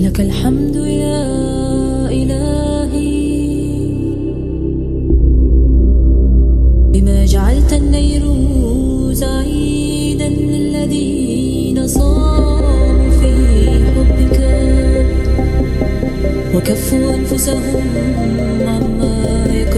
لك الحمد يا إلهي. بما جعلت النيروز عيدا للذين صاموا في حبك. وكفوا أنفسهم عما يكرهون